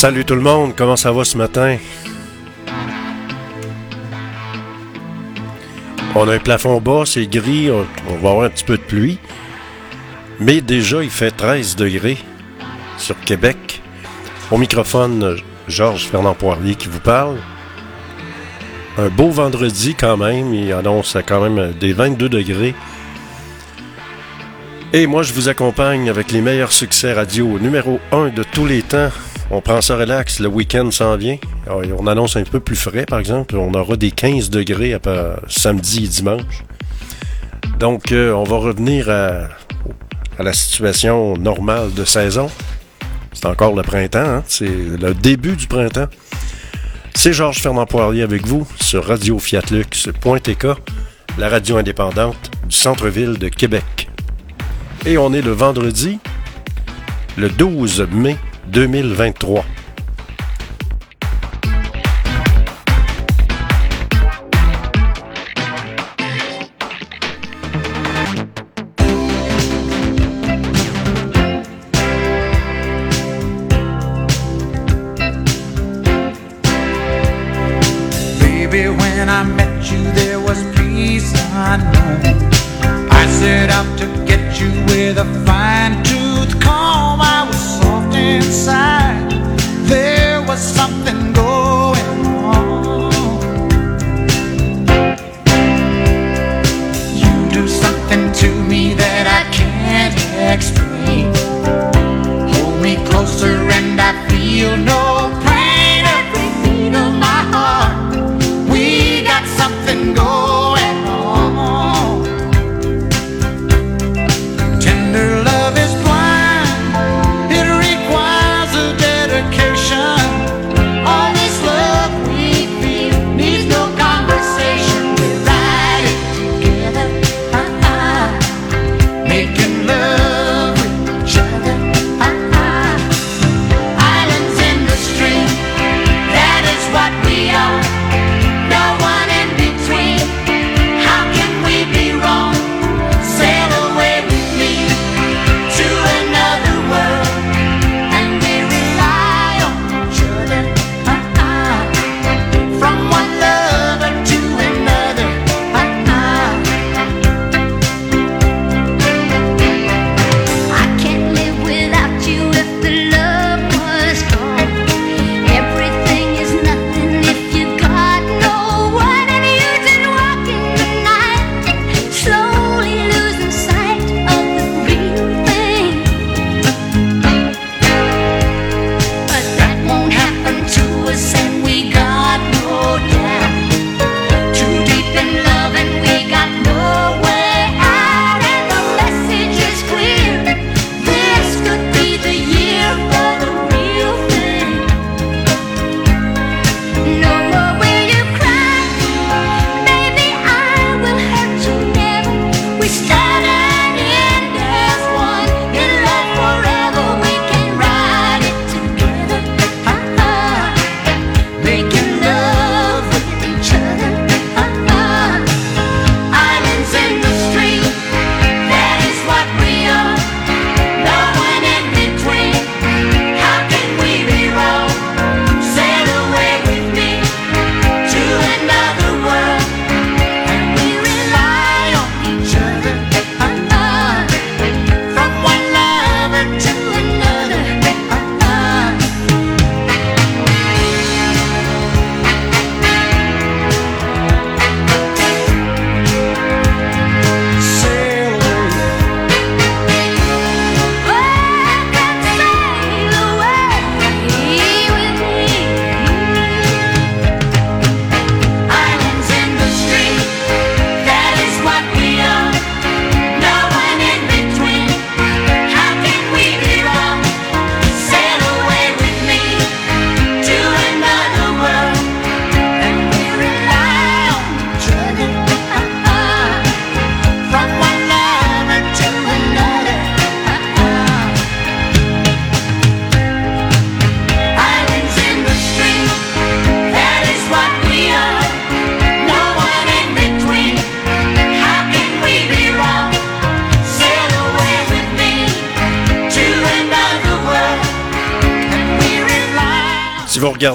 Salut tout le monde, comment ça va ce matin? On a un plafond bas, c'est gris, on, va avoir un petit peu de pluie. Mais déjà, il fait 13 degrés sur Québec. Au microphone, Georges Fernand Poirier qui vous parle. Un beau vendredi quand même, il annonce quand même des 22 degrés. Et moi, je vous accompagne avec les meilleurs succès radio numéro 1 de tous les temps. On prend ça relax, le week-end s'en vient. Ah, on annonce un peu plus frais, par exemple. On aura des 15 degrés à samedi et dimanche. Donc, euh, on va revenir à, la situation normale de saison. C'est encore le printemps, hein. c'est le début du printemps. C'est Georges Fernand Poirier avec vous sur Radio Fiatlux.tk, la radio indépendante du centre-ville de Québec. Et on est le vendredi, le 12 mai 2023.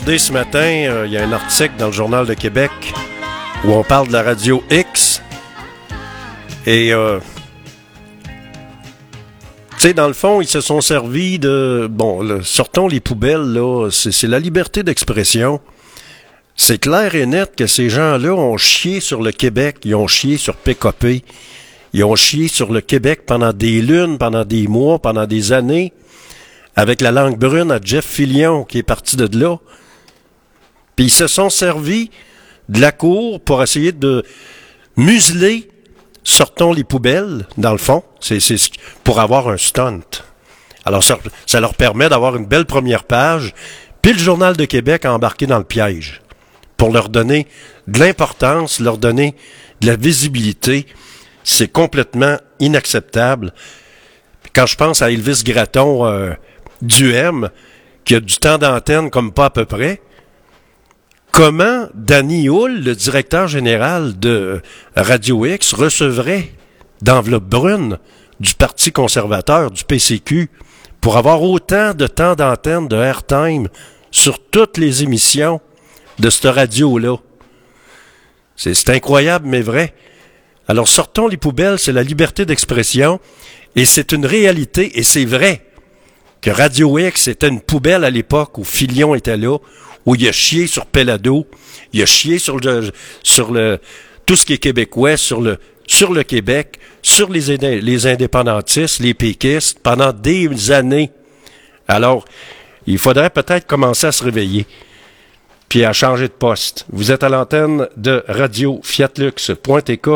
Regardez ce matin, euh, il y a un article dans le Journal de Québec où on parle de la radio X. Et, euh, tu sais, dans le fond, ils se sont servis de... Bon, sortons les poubelles, là. C'est la liberté d'expression. C'est clair et net que ces gens-là ont chié sur le Québec, ils ont chié sur PKP, ils ont chié sur le Québec pendant des lunes, pendant des mois, pendant des années avec la langue brune à Jeff Fillion qui est parti de là. Puis ils se sont servis de la cour pour essayer de museler, sortons les poubelles, dans le fond, c'est pour avoir un stunt. Alors ça, leur permet d'avoir une belle première page, puis le Journal de Québec a embarqué dans le piège pour leur donner de l'importance, leur donner de la visibilité. C'est complètement inacceptable. Quand je pense à Elvis Gratton, euh, du qui a du temps d'antenne comme pas à peu près, comment Danny Hull, le directeur général de Radio X, recevrait d'enveloppe brune du Parti conservateur, du PCQ, pour avoir autant de temps d'antenne, de airtime sur toutes les émissions de cette radio-là? C'est incroyable, mais vrai. Alors sortons les poubelles, c'est la liberté d'expression, et c'est une réalité, et c'est vrai que Radio X était une poubelle à l'époque où Filion était là, où il a chié sur Pelado, il a chié sur le, sur le, tout ce qui est québécois, sur le, sur le Québec, sur les, les indépendantistes, les péquistes, pendant des années. Alors, il faudrait peut-être commencer à se réveiller, puis à changer de poste. Vous êtes à l'antenne de Radio Fiatlux.tk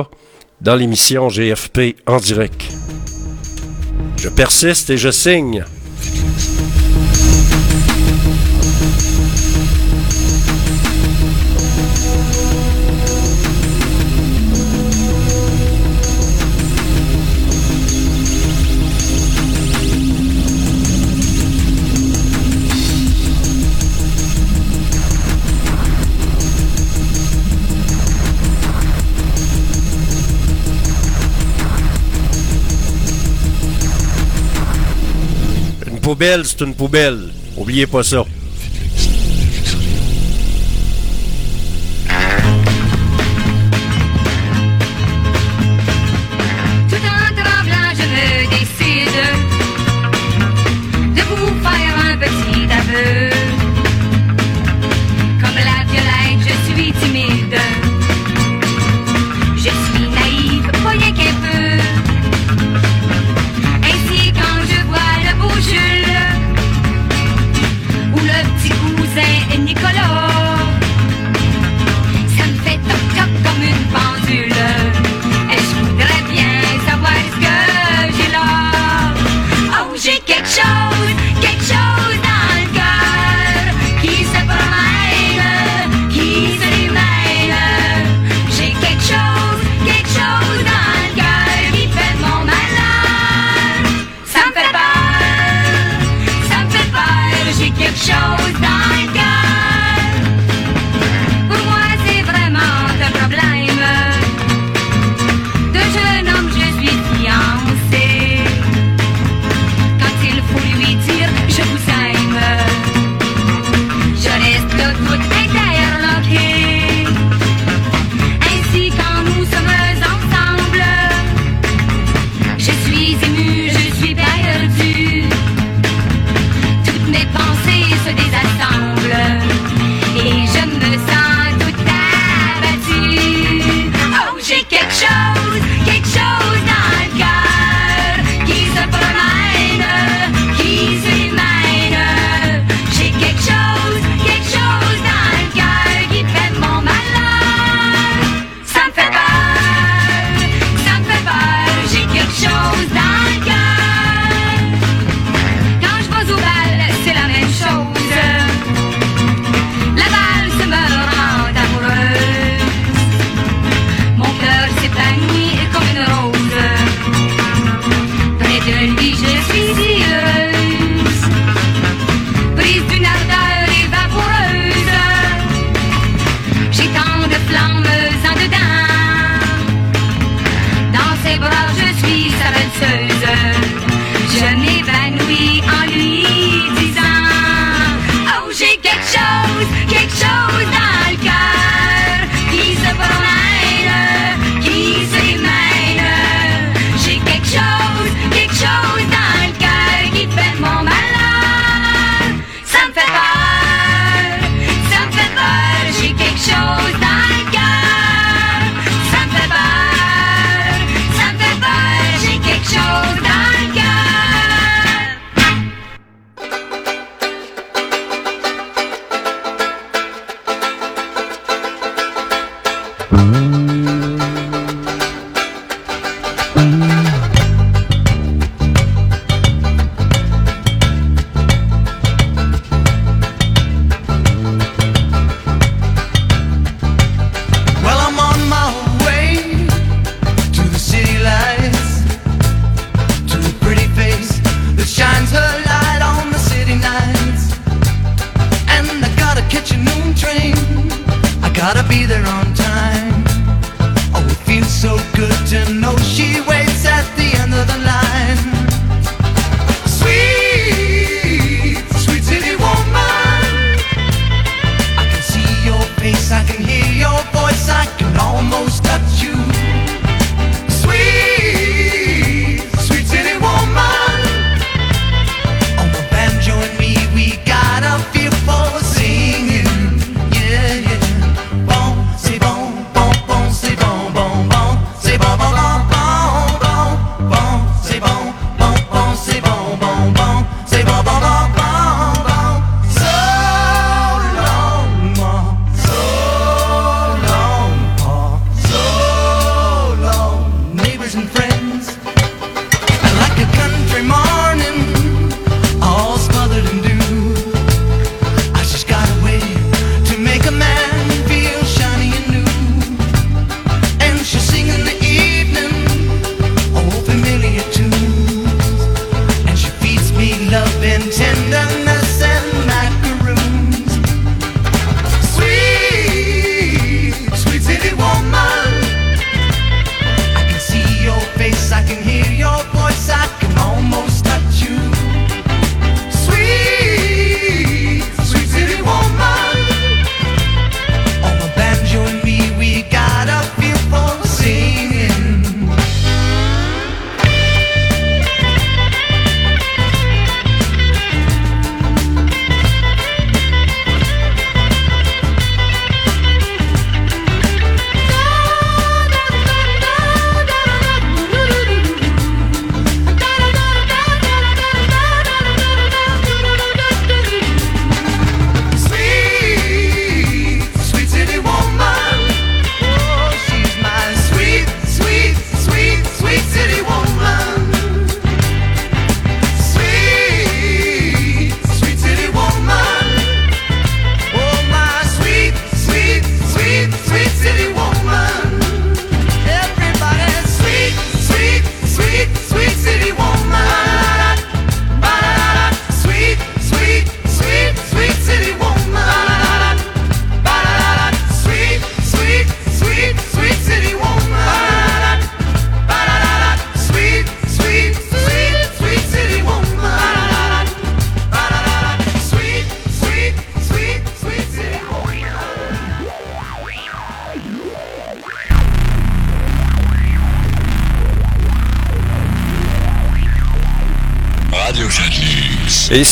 dans l'émission GFP en direct. Je persiste et je signe. Poubelle, c'est une poubelle. Oubliez pas ça.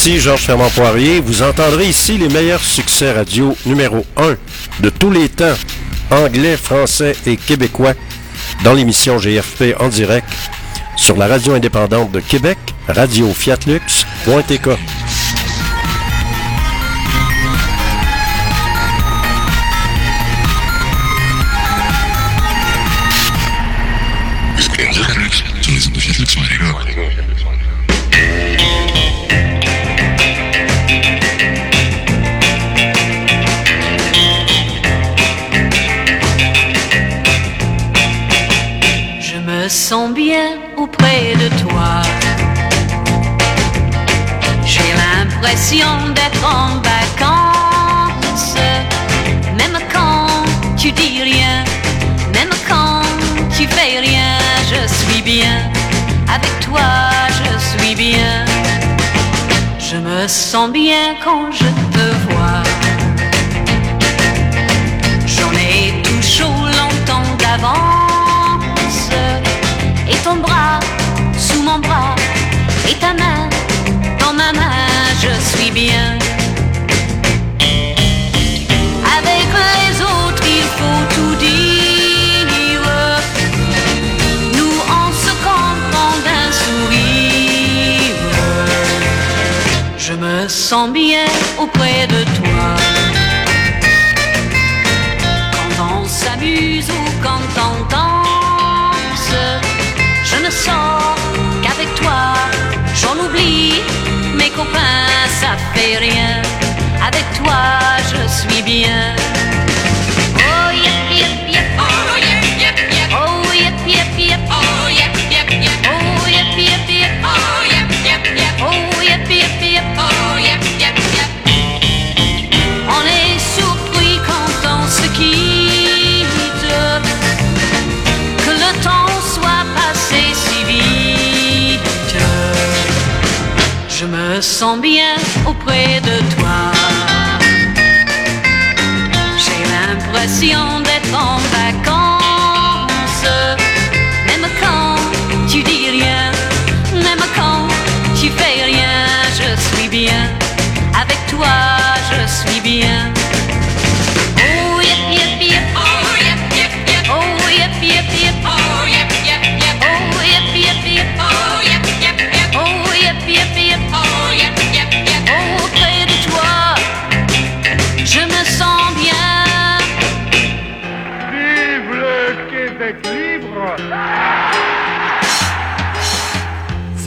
Ici Georges Fermant Poirier. Vous entendrez ici les meilleurs succès radio numéro 1 de tous les temps, anglais, français et québécois, dans l'émission GFP en direct sur la radio indépendante de Québec, radio fiatlux.tk. d'être en vacances, même quand tu dis rien, même quand tu fais rien, je suis bien. Avec toi, je suis bien. Je me sens bien quand je te vois. J'en ai tout chaud longtemps d'avant ton bras sous mon bras et ta main, je suis bien. Avec les autres, il faut tout dire. Nous, on se comprend d'un sourire. Je me sens bien auprès de toi. Quand on s'amuse ou quand on danse, je ne sors qu'avec toi. J'en oublie copains, ça fait rien. Avec toi, je suis bien. Oh. zombie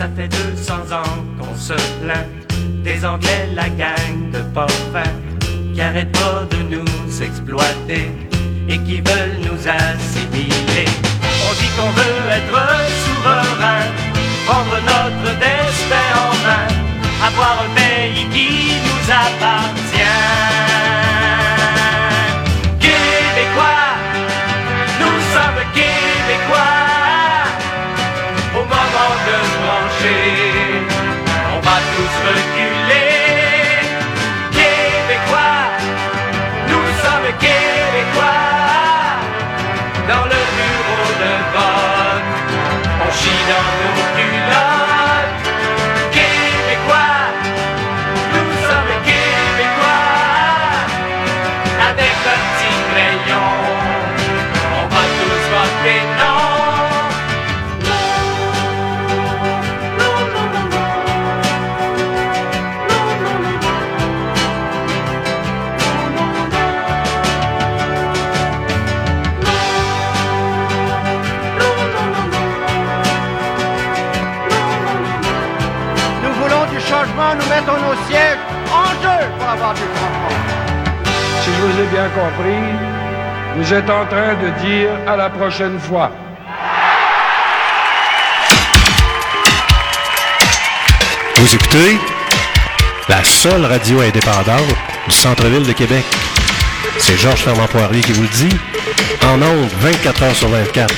Ça fait 200 ans qu'on se plaint des Anglais, la gang de parfums qui arrêtent pas de nous exploiter et qui veulent nous assimiler. On dit qu'on veut être souverain, prendre notre destin en main, avoir un pays qui nous appartient. bien compris, vous êtes en train de dire à la prochaine fois. Vous écoutez la seule radio indépendante du centre-ville de Québec. C'est Georges Fernand Poirier qui vous le dit, en ondes 24 heures sur 24.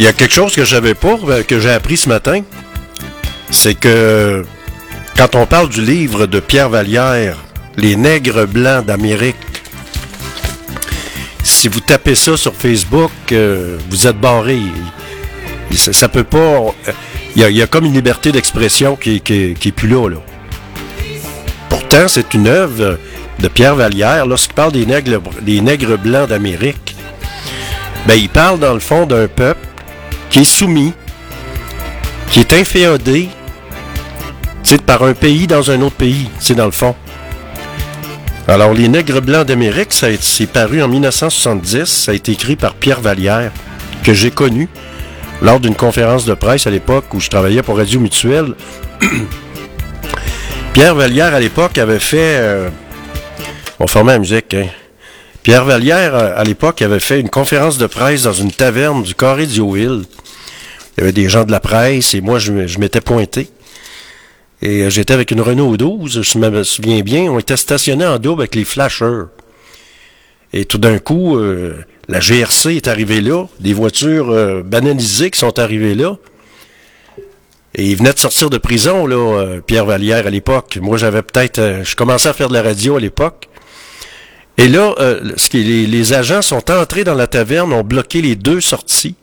Il y a quelque chose que j'avais pas, euh, que j'ai appris ce matin. C'est que quand on parle du livre de Pierre Vallière, Les nègres blancs d'Amérique, si vous tapez ça sur Facebook, euh, vous êtes barré. Ça, ça peut pas. euh, Il y, a, comme une liberté d'expression qui, qui, est plus là. Pourtant, c'est une œuvre de Pierre Vallière. Lorsqu'il parle des nègres, des nègres blancs d'Amérique, ben, il parle dans le fond d'un peuple qui est soumis, qui est inféodé, par un pays dans un autre pays, c'est dans le fond. Alors, Les Nègres Blancs d'Amérique, ça c'est paru en 1970. Ça a été écrit par Pierre Vallière, que j'ai connu lors d'une conférence de presse à l'époque où je travaillais pour Radio Mutuelle. Pierre Vallière, à l'époque, avait fait... euh, on formait la musique, hein. Pierre Vallière, euh, à l'époque, avait fait une conférence de presse dans une taverne du Carré Hill. Il y avait des gens de la presse et moi, je, m'étais pointé. Et euh, j'étais avec une Renault 12, je me souviens bien, on était stationnés en double avec les flashers. Et tout d'un coup, euh, la GRC est arrivée là, des voitures euh, banalisées qui sont arrivées là. Et il venait de sortir de prison, là, Pierre Vallière, à l'époque. Moi, j'avais peut-être... je commençais à faire de la radio à l'époque. Et là, les agents sont entrés dans la taverne, ont bloqué les deux sorties.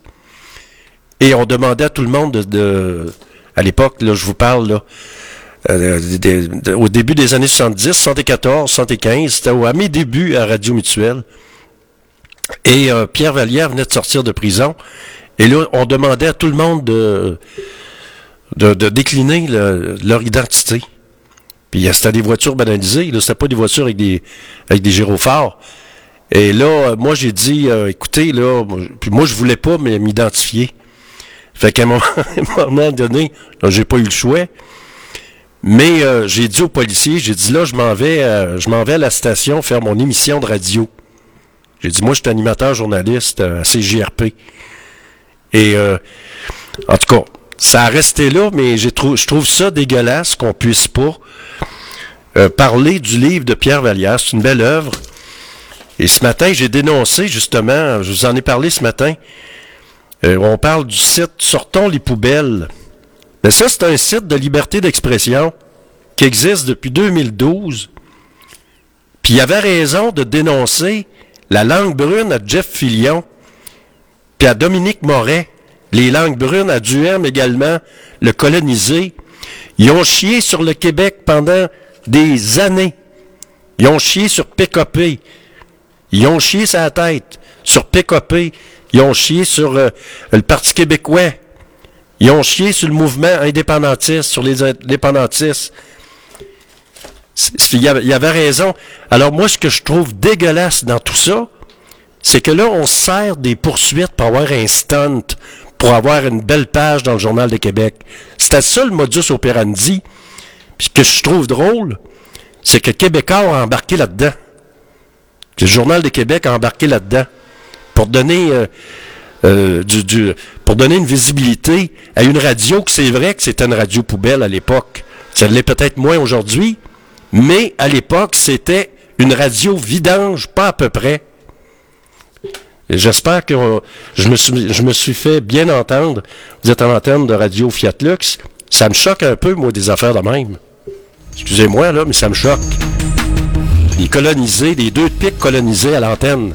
Et on demandait à tout le monde de... de- à l'époque, là, je vous parle, là, euh, au début des années 70, 74, 75, c'était à mes débuts à Radio Mutuelle. Et euh, Pierre Vallière venait de sortir de prison. Et là, on demandait à tout le monde de, de, de décliner le- leur identité. Puis c'était des voitures banalisées, là, c'était pas des voitures avec des avec des gyrophares. Et là, euh, moi j'ai dit, écoutez, là, puis moi je voulais pas m'identifier. Fait qu'à un moment, à un moment donné, j'ai pas eu le choix. Mais euh, j'ai dit aux policiers, j'ai dit là, je m'en vais, euh, je m'en vais à la station faire mon émission de radio. J'ai dit moi, je suis animateur journaliste euh, à CJRP. Et euh, en tout cas, ça a resté là, mais trou- je trouve ça dégueulasse qu'on puisse pas euh, parler du livre de Pierre Vallière. C'est une belle œuvre. Et ce matin, j'ai dénoncé justement, je vous en ai parlé ce matin, euh, on parle du site Sortons les poubelles. Mais ça, c'est un site de liberté d'expression qui existe depuis 2012. Puis il avait raison de dénoncer la langue brune à Jeff Fillion, puis à Dominique Moret. Les langues brunes à Duhem également, le colonisé. Ils ont chié sur le Québec pendant des années. Ils ont chié sur PKP. Ils ont chié sa tête sur PKP. Ils ont chié sur euh, le Parti québécois. Ils ont chié sur le mouvement indépendantiste, sur les indépendantistes. Il y avait, raison. Alors moi, ce que je trouve dégueulasse dans tout ça, c'est que là, on se sert des poursuites pour avoir un stunt, pour avoir une belle page dans le Journal de Québec. C'était ça le modus operandi. Puis ce que je trouve drôle, c'est que Québécois a embarqué là-dedans. Le Journal de Québec a embarqué là-dedans. Pour donner euh, euh, pour donner une visibilité à une radio que c'est vrai que c'était une radio poubelle à l'époque. Ça l'est peut-être moins aujourd'hui, mais à l'époque, c'était une radio vidange, pas à peu près. J'espère que euh, je, me suis, je me suis fait bien entendre. Vous êtes en antenne de Radio Fiat Lux. Ça me choque un peu, moi, des affaires de même. Excusez-moi, là, mais ça me choque. Les colonisés, les deux pics colonisés à l'antenne.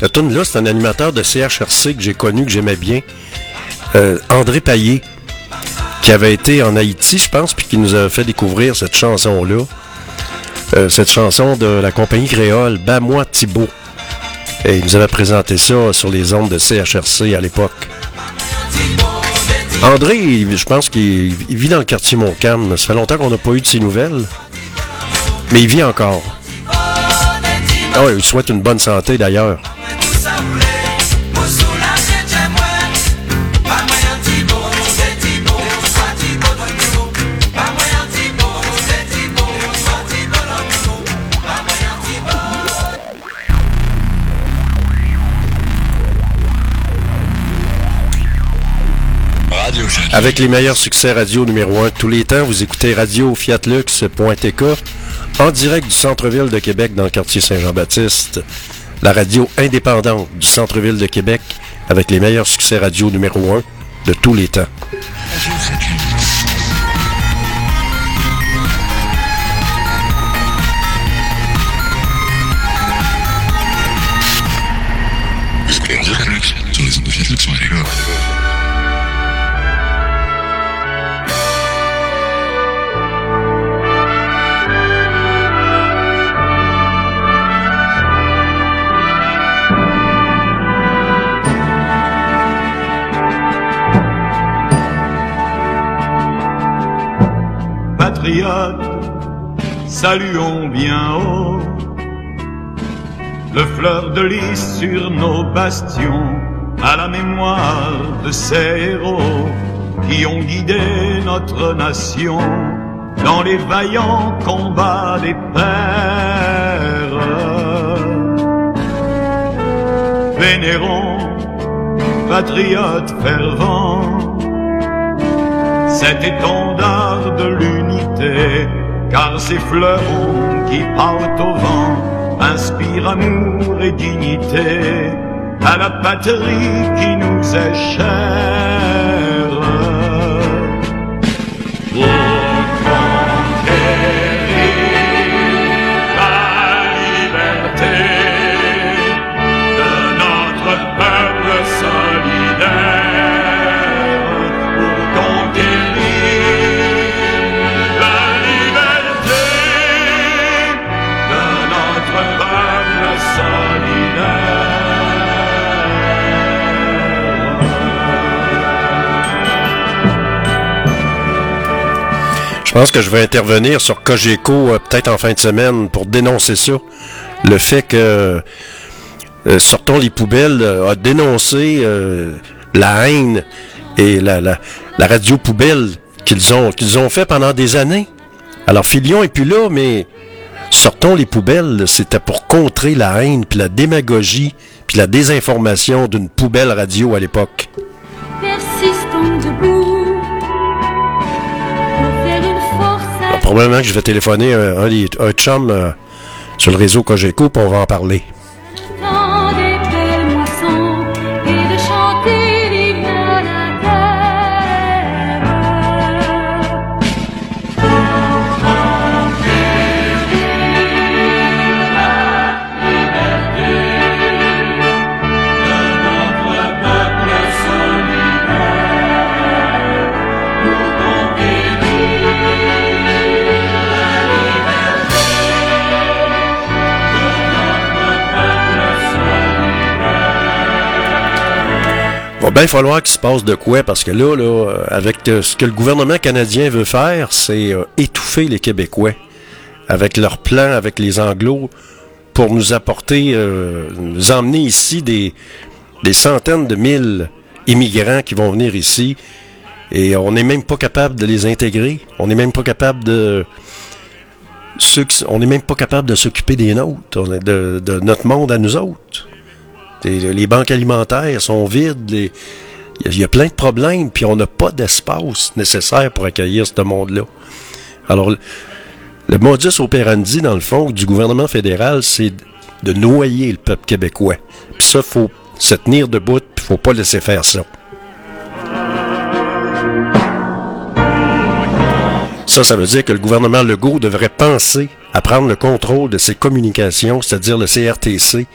Cette tune là c'est un animateur de CHRC que j'ai connu, que j'aimais bien. Euh, André Paillé, qui avait été en Haïti, je pense, puis qui nous avait fait découvrir cette chanson-là. Euh, cette chanson de la compagnie créole, Bas-moi Thibault. Et il nous avait présenté ça sur les ondes de CHRC à l'époque. André, je pense qu'il il vit dans le quartier Montcalm. Ça fait longtemps qu'on n'a pas eu de ses nouvelles. Mais il vit encore. Ah oui, il souhaite une bonne santé d'ailleurs. Avec les meilleurs succès radio numéro 1 de tous les temps, vous écoutez Radio Fiatlux.tk en direct du centre-ville de Québec dans le quartier Saint-Jean-Baptiste. La radio indépendante du centre-ville de Québec avec les meilleurs succès radio numéro 1 de tous les temps. Saluons bien haut le fleur de lys sur nos bastions à la mémoire de ces héros qui ont guidé notre nation dans les vaillants combats des pères. Vénérons, patriotes fervents, cet étendard de car ces fleurons qui partent au vent inspirent amour et dignité à la patrie qui nous est chère. Je pense que je vais intervenir sur Cogeco euh, peut-être en fin de semaine pour dénoncer ça. Le fait que euh, Sortons les poubelles euh, a dénoncé la haine et la, la, radio poubelle qu'ils ont, ont fait pendant des années. Alors Filion est plus là, mais Sortons les poubelles, c'était pour contrer la haine, puis la démagogie, puis la désinformation d'une poubelle radio à l'époque. Persistons debout. Probablement que je vais téléphoner un, un, chum euh, sur le réseau Cogeco, va en parler. Bien falloir qu'il se passe de quoi, parce que là, là, euh, avec euh, ce que le gouvernement canadien veut faire, c'est euh, étouffer les Québécois avec leur plan, avec les Anglos, pour nous apporter, euh, nous emmener ici des, des centaines de mille immigrants qui vont venir ici, et on n'est même pas capable de les intégrer. On n'est même pas capable de on n'est même pas capable de s'occuper des nôtres, de notre monde à nous autres. Les, banques alimentaires sont vides. Il y, a- il plein de problèmes, puis on n'a pas d'espace nécessaire pour accueillir ce monde-là. Alors, le, modus operandi, dans le fond, du gouvernement fédéral, c'est de noyer le peuple québécois. Puis ça, faut se tenir debout, puis faut pas laisser faire ça. Ça, ça veut dire que le gouvernement Legault devrait penser à prendre le contrôle de ses communications, c'est-à-dire le CRTC,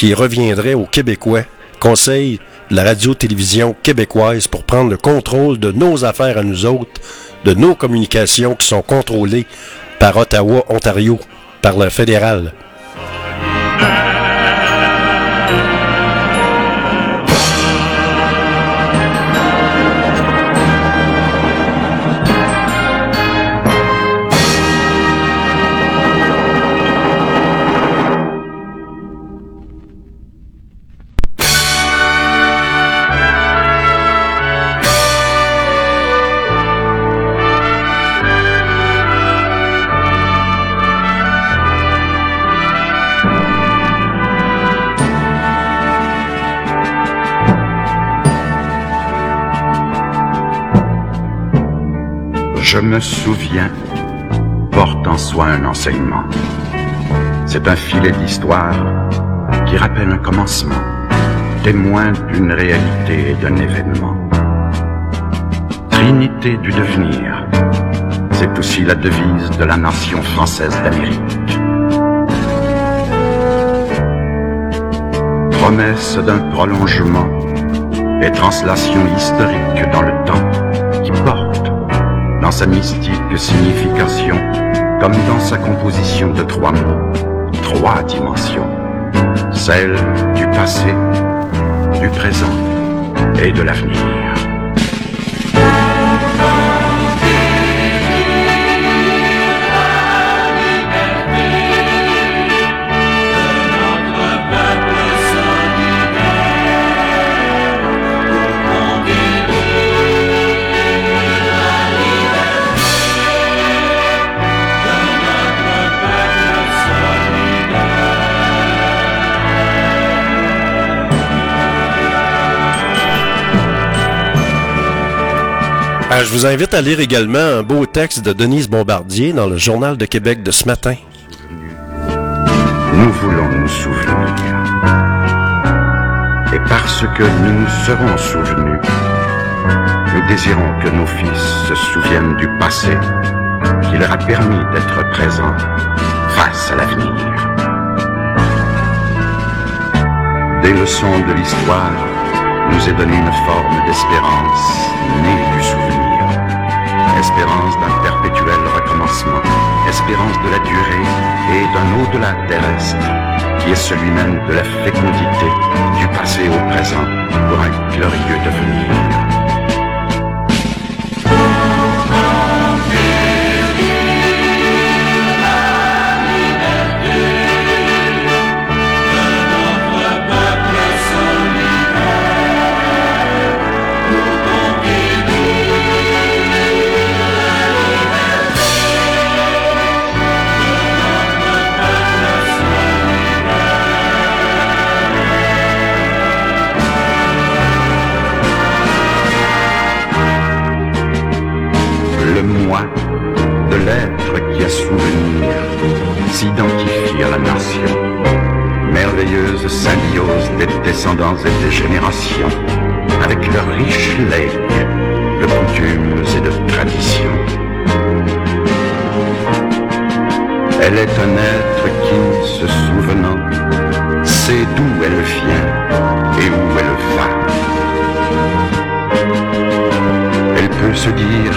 qui reviendrait aux Québécois, Conseil de la radio-télévision québécoise, pour prendre le contrôle de nos affaires à nous autres, de nos communications qui sont contrôlées par Ottawa, Ontario, par le fédéral. Je me souviens porte en soi un enseignement. C'est un filet d'histoire qui rappelle un commencement, témoin d'une réalité et d'un événement. Trinité du devenir, c'est aussi la devise de la nation française d'Amérique. Promesse d'un prolongement et translation historique dans le temps sa mystique signification, comme dans sa composition de trois mots, trois dimensions, celle du passé, du présent et de l'avenir. Je vous invite à lire également un beau texte de Denise Bombardier dans le Journal de Québec de ce matin. Nous voulons nous souvenir. Et parce que nous nous serons souvenus, nous désirons que nos fils se souviennent du passé qui leur a permis d'être présents face à l'avenir. Des leçons de l'histoire nous est donnée une forme d'espérance née. Espérance d'un perpétuel recommencement, espérance de la durée et d'un au-delà terrestre, qui est celui même de la fécondité du passé au présent pour un glorieux devenir. Descendants et des générations, avec leurs riches legs de coutumes et de traditions. Elle est un être qui, se souvenant, sait d'où elle vient et où elle va. Elle peut se dire,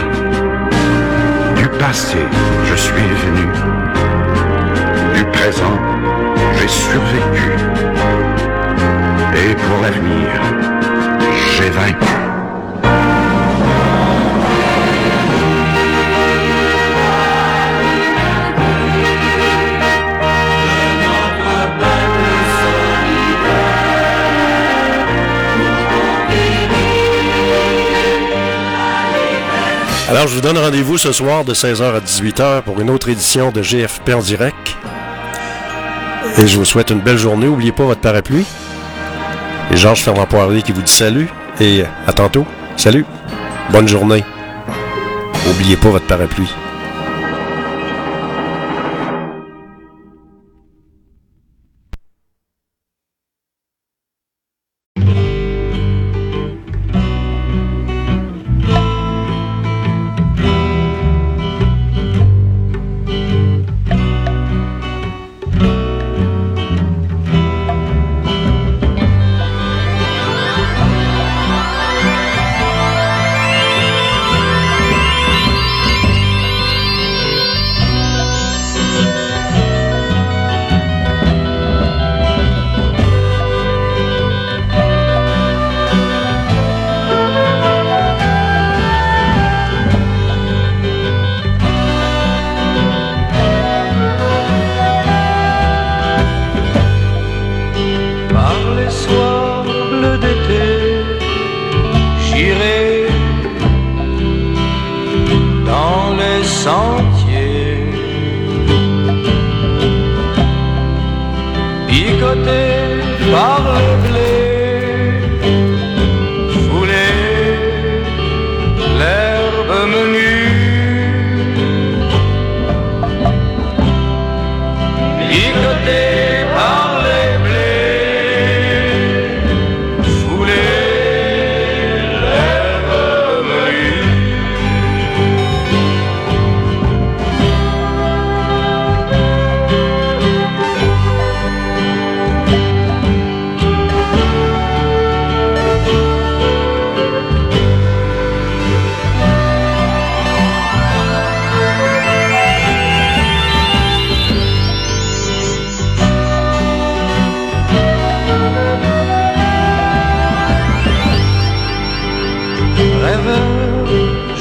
du passé, je suis venu, du présent, j'ai survécu, et pour l'avenir, j'ai vaincu. Alors, je vous donne rendez-vous ce soir de 16h à 18h pour une autre édition de GFP en direct. Et je vous souhaite une belle journée. N'oubliez pas votre parapluie. Et Georges Fernand Poirier qui vous dit salut et à tantôt. Salut. Bonne journée. N'oubliez pas votre parapluie.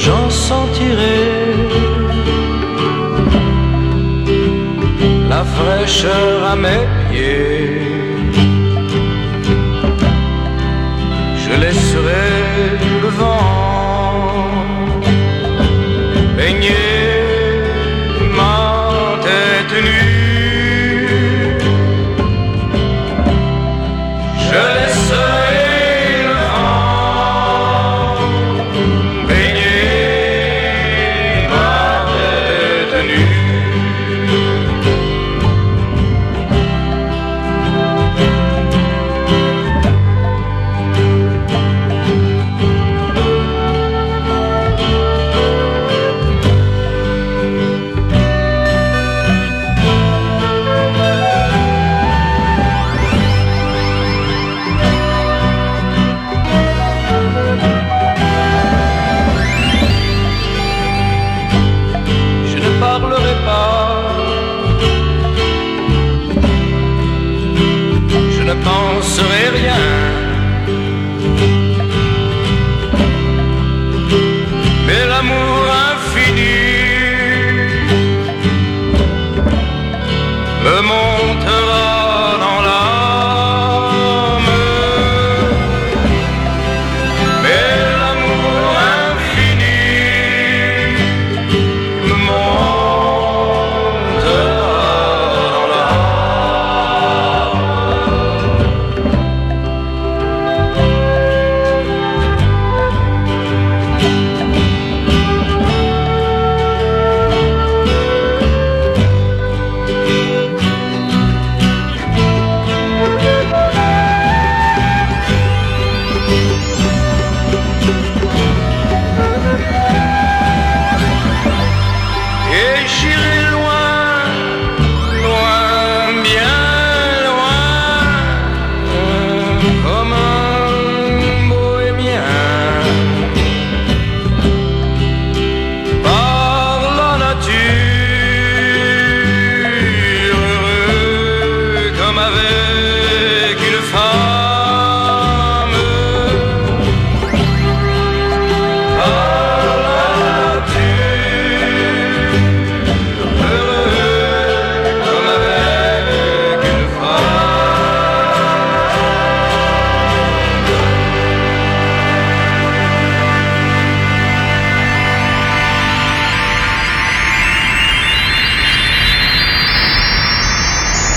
J'en sentirai la fraîcheur à mes pieds. Je laisserai